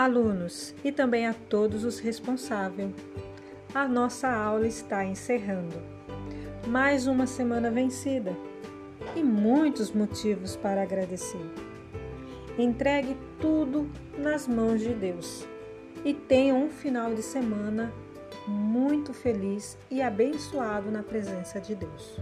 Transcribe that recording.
Alunos e também a todos os responsáveis, a nossa aula está encerrando. Mais uma semana vencida e muitos motivos para agradecer. Entregue tudo nas mãos de Deus e tenha um final de semana muito feliz e abençoado na presença de Deus.